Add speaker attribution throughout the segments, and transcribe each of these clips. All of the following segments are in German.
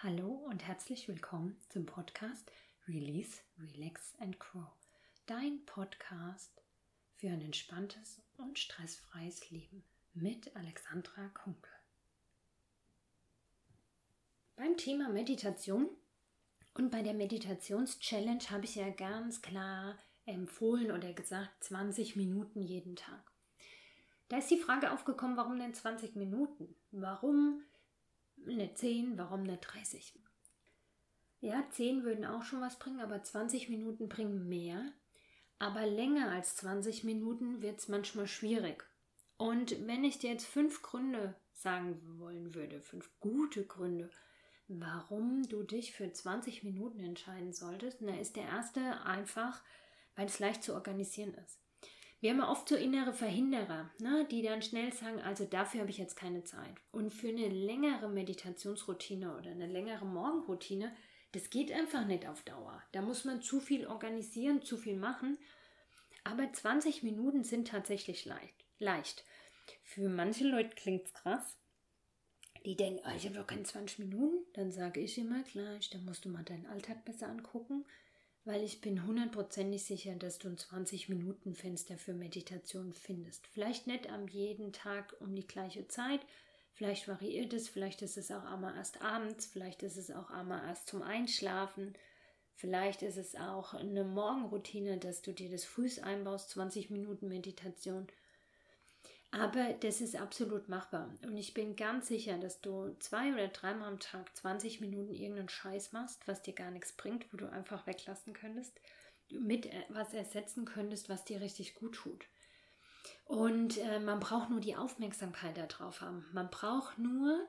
Speaker 1: Hallo und herzlich willkommen zum Podcast Release, Relax and Grow. Dein Podcast für ein entspanntes und stressfreies Leben mit Alexandra Kunkel. Beim Thema Meditation und bei der Meditations-Challenge habe ich ja ganz klar empfohlen oder gesagt 20 Minuten jeden Tag. Da ist die Frage aufgekommen, warum denn 20 Minuten? Warum nicht 10, warum nicht 30? Ja, 10 würden auch schon was bringen, aber 20 Minuten bringen mehr. Aber länger als 20 Minuten wird es manchmal schwierig. Und wenn ich dir jetzt fünf Gründe sagen wollen würde, fünf gute Gründe, warum du dich für 20 Minuten entscheiden solltest, dann ist der erste einfach, weil es leicht zu organisieren ist. Wir haben ja oft so innere Verhinderer, ne, die dann schnell sagen, also dafür habe ich jetzt keine Zeit. Und für eine längere Meditationsroutine oder eine längere Morgenroutine, das geht einfach nicht auf Dauer. Da muss man zu viel organisieren, zu viel machen. Aber 20 Minuten sind tatsächlich leicht. leicht. Für manche Leute klingt es krass. Die denken, oh, ich habe doch keine 20 Minuten. Dann sage ich immer gleich, dann musst du mal deinen Alltag besser angucken weil ich bin hundertprozentig sicher, dass du ein 20-Minuten-Fenster für Meditation findest. Vielleicht nicht am jeden Tag um die gleiche Zeit, vielleicht variiert es, vielleicht ist es auch einmal erst abends, vielleicht ist es auch einmal erst zum Einschlafen, vielleicht ist es auch eine Morgenroutine, dass du dir das früh einbaust, 20 Minuten Meditation aber das ist absolut machbar. Und ich bin ganz sicher, dass du zwei oder dreimal am Tag 20 Minuten irgendeinen Scheiß machst, was dir gar nichts bringt, wo du einfach weglassen könntest, mit äh, was ersetzen könntest, was dir richtig gut tut. Und äh, man braucht nur die Aufmerksamkeit darauf haben. Man braucht nur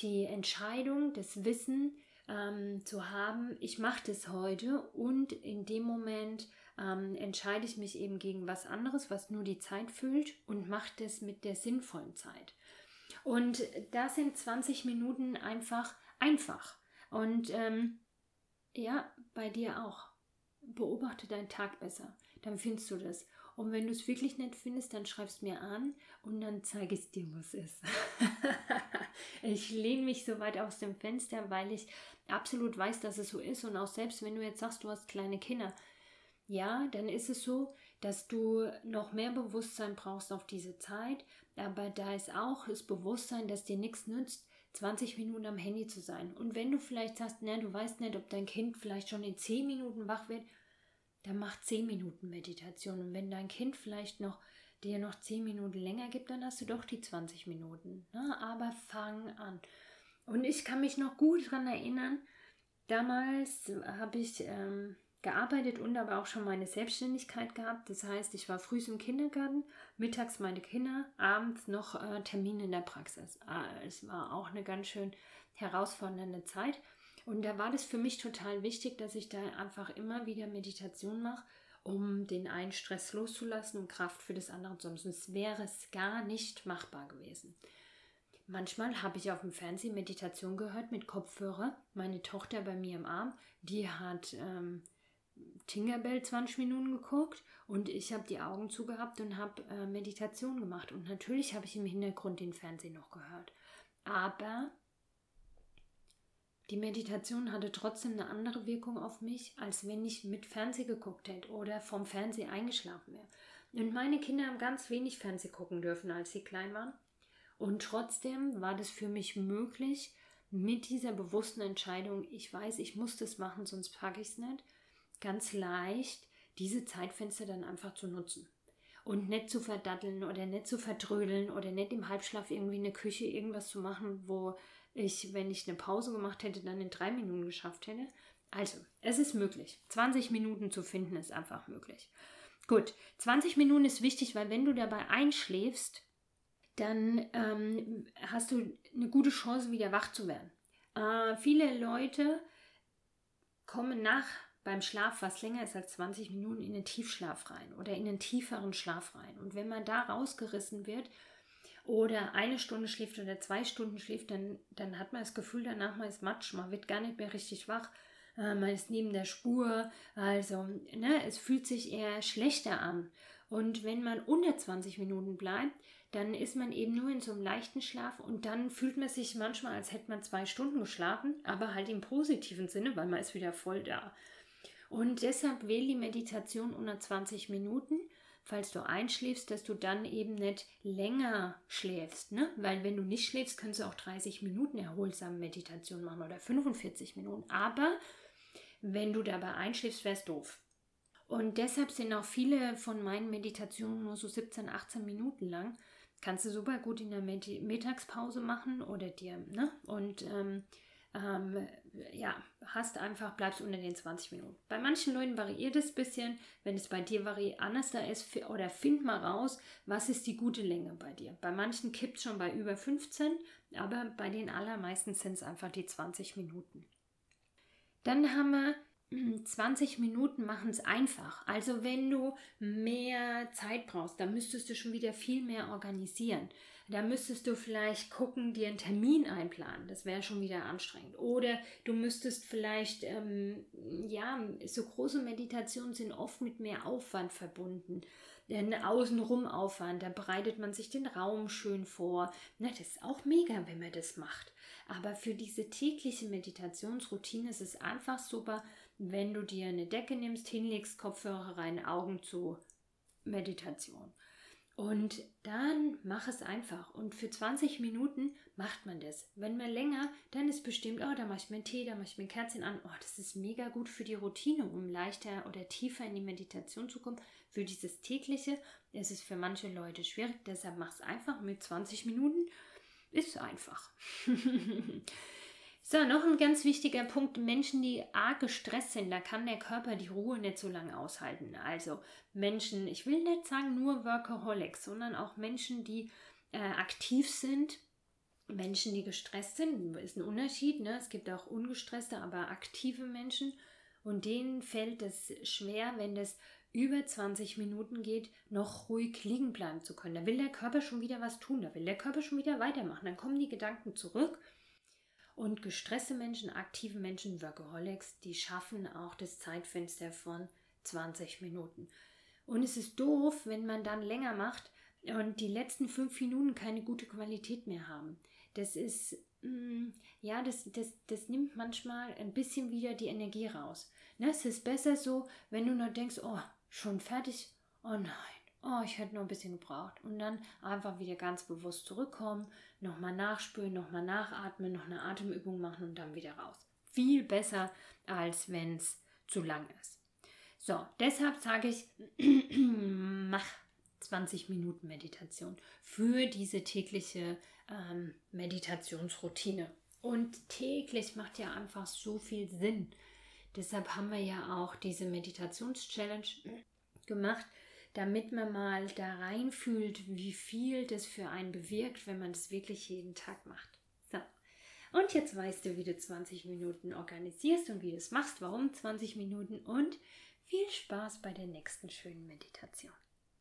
Speaker 1: die Entscheidung, das Wissen ähm, zu haben, ich mache das heute und in dem Moment ähm, entscheide ich mich eben gegen was anderes, was nur die Zeit füllt und mache das mit der sinnvollen Zeit. Und da sind 20 Minuten einfach einfach. Und ähm, ja, bei dir auch. Beobachte deinen Tag besser. Dann findest du das. Und wenn du es wirklich nicht findest, dann schreibst mir an und dann zeige ich dir, was ist. ich lehne mich so weit aus dem Fenster, weil ich absolut weiß, dass es so ist. Und auch selbst wenn du jetzt sagst, du hast kleine Kinder, ja, dann ist es so, dass du noch mehr Bewusstsein brauchst auf diese Zeit. Aber da ist auch das Bewusstsein, dass dir nichts nützt, 20 Minuten am Handy zu sein. Und wenn du vielleicht sagst, na, du weißt nicht, ob dein Kind vielleicht schon in 10 Minuten wach wird, dann mach 10 Minuten Meditation. Und wenn dein Kind vielleicht noch dir noch 10 Minuten länger gibt, dann hast du doch die 20 Minuten. Ne? Aber fang an. Und ich kann mich noch gut daran erinnern, damals habe ich ähm, gearbeitet und aber auch schon meine Selbstständigkeit gehabt. Das heißt, ich war früh im Kindergarten, mittags meine Kinder, abends noch äh, Termine in der Praxis. Äh, es war auch eine ganz schön herausfordernde Zeit. Und da war das für mich total wichtig, dass ich da einfach immer wieder Meditation mache, um den einen Stress loszulassen und Kraft für das andere zu haben. Sonst wäre es gar nicht machbar gewesen. Manchmal habe ich auf dem Fernsehen Meditation gehört mit Kopfhörer. Meine Tochter bei mir im Arm, die hat ähm, Tinkerbell 20 Minuten geguckt und ich habe die Augen zugehabt und habe äh, Meditation gemacht. Und natürlich habe ich im Hintergrund den Fernsehen noch gehört. Aber die Meditation hatte trotzdem eine andere Wirkung auf mich, als wenn ich mit Fernseh geguckt hätte oder vom Fernseher eingeschlafen wäre. Und meine Kinder haben ganz wenig Fernseh gucken dürfen, als sie klein waren. Und trotzdem war das für mich möglich, mit dieser bewussten Entscheidung, ich weiß, ich muss das machen, sonst packe ich es nicht, ganz leicht, diese Zeitfenster dann einfach zu nutzen. Und nicht zu verdatteln oder nicht zu vertrödeln oder nicht im Halbschlaf irgendwie in der Küche irgendwas zu machen, wo ich, wenn ich eine Pause gemacht hätte, dann in drei Minuten geschafft hätte. Also, es ist möglich. 20 Minuten zu finden ist einfach möglich. Gut, 20 Minuten ist wichtig, weil wenn du dabei einschläfst, dann ähm, hast du eine gute Chance, wieder wach zu werden. Äh, viele Leute kommen nach beim Schlaf, was länger ist als 20 Minuten, in den Tiefschlaf rein oder in den tieferen Schlaf rein. Und wenn man da rausgerissen wird oder eine Stunde schläft oder zwei Stunden schläft, dann, dann hat man das Gefühl, danach man ist matsch, man wird gar nicht mehr richtig wach, äh, man ist neben der Spur, also ne, es fühlt sich eher schlechter an. Und wenn man unter 20 Minuten bleibt, dann ist man eben nur in so einem leichten Schlaf und dann fühlt man sich manchmal, als hätte man zwei Stunden geschlafen, aber halt im positiven Sinne, weil man ist wieder voll da. Und deshalb wähle die Meditation unter 20 Minuten, falls du einschläfst, dass du dann eben nicht länger schläfst. Ne? Weil wenn du nicht schläfst, kannst du auch 30 Minuten erholsame Meditation machen oder 45 Minuten. Aber wenn du dabei einschläfst, wäre es doof. Und deshalb sind auch viele von meinen Meditationen nur so 17, 18 Minuten lang. Kannst du super gut in der Mittagspause machen oder dir, ne? Und ähm, ähm, ja, hast einfach, bleibst unter den 20 Minuten. Bei manchen Leuten variiert es ein bisschen. Wenn es bei dir anders da ist, oder find mal raus, was ist die gute Länge bei dir. Bei manchen kippt es schon bei über 15, aber bei den allermeisten sind es einfach die 20 Minuten. Dann haben wir 20 Minuten machen es einfach. Also wenn du mehr Zeit brauchst, dann müsstest du schon wieder viel mehr organisieren. Da müsstest du vielleicht gucken, dir einen Termin einplanen. Das wäre schon wieder anstrengend. Oder du müsstest vielleicht, ähm, ja, so große Meditationen sind oft mit mehr Aufwand verbunden. Denn außenrum Aufwand, da bereitet man sich den Raum schön vor. Na, das ist auch mega, wenn man das macht. Aber für diese tägliche Meditationsroutine ist es einfach super, wenn du dir eine Decke nimmst, hinlegst, Kopfhörer rein, Augen zu, Meditation. Und dann mach es einfach. Und für 20 Minuten macht man das. Wenn man länger, dann ist bestimmt, oh, da mache ich mir einen Tee, da mache ich mir ein Kerzchen an. Oh, das ist mega gut für die Routine, um leichter oder tiefer in die Meditation zu kommen. Für dieses tägliche ist es für manche Leute schwierig. Deshalb mach es einfach mit 20 Minuten. Ist einfach. So, noch ein ganz wichtiger Punkt. Menschen, die arg gestresst sind, da kann der Körper die Ruhe nicht so lange aushalten. Also Menschen, ich will nicht sagen nur Workaholics, sondern auch Menschen, die äh, aktiv sind. Menschen, die gestresst sind, ist ein Unterschied. Ne? Es gibt auch ungestresste, aber aktive Menschen. Und denen fällt es schwer, wenn das über 20 Minuten geht, noch ruhig liegen bleiben zu können. Da will der Körper schon wieder was tun, da will der Körper schon wieder weitermachen. Dann kommen die Gedanken zurück und gestresste Menschen, aktive Menschen, Workaholics, die schaffen auch das Zeitfenster von 20 Minuten. Und es ist doof, wenn man dann länger macht und die letzten fünf Minuten keine gute Qualität mehr haben. Das ist, mm, ja, das, das, das nimmt manchmal ein bisschen wieder die Energie raus. Ne, es ist besser so, wenn du nur denkst, oh, schon fertig, oh nein, oh, ich hätte noch ein bisschen gebraucht. Und dann einfach wieder ganz bewusst zurückkommen, nochmal nachspüren, nochmal nachatmen, noch eine Atemübung machen und dann wieder raus. Viel besser, als wenn es zu lang ist. So, deshalb sage ich, mach 20 Minuten Meditation für diese tägliche ähm, Meditationsroutine. Und täglich macht ja einfach so viel Sinn. Deshalb haben wir ja auch diese Meditations-Challenge gemacht, damit man mal da reinfühlt, wie viel das für einen bewirkt, wenn man das wirklich jeden Tag macht. So. Und jetzt weißt du, wie du 20 Minuten organisierst und wie du es machst, warum 20 Minuten und viel Spaß bei der nächsten schönen Meditation.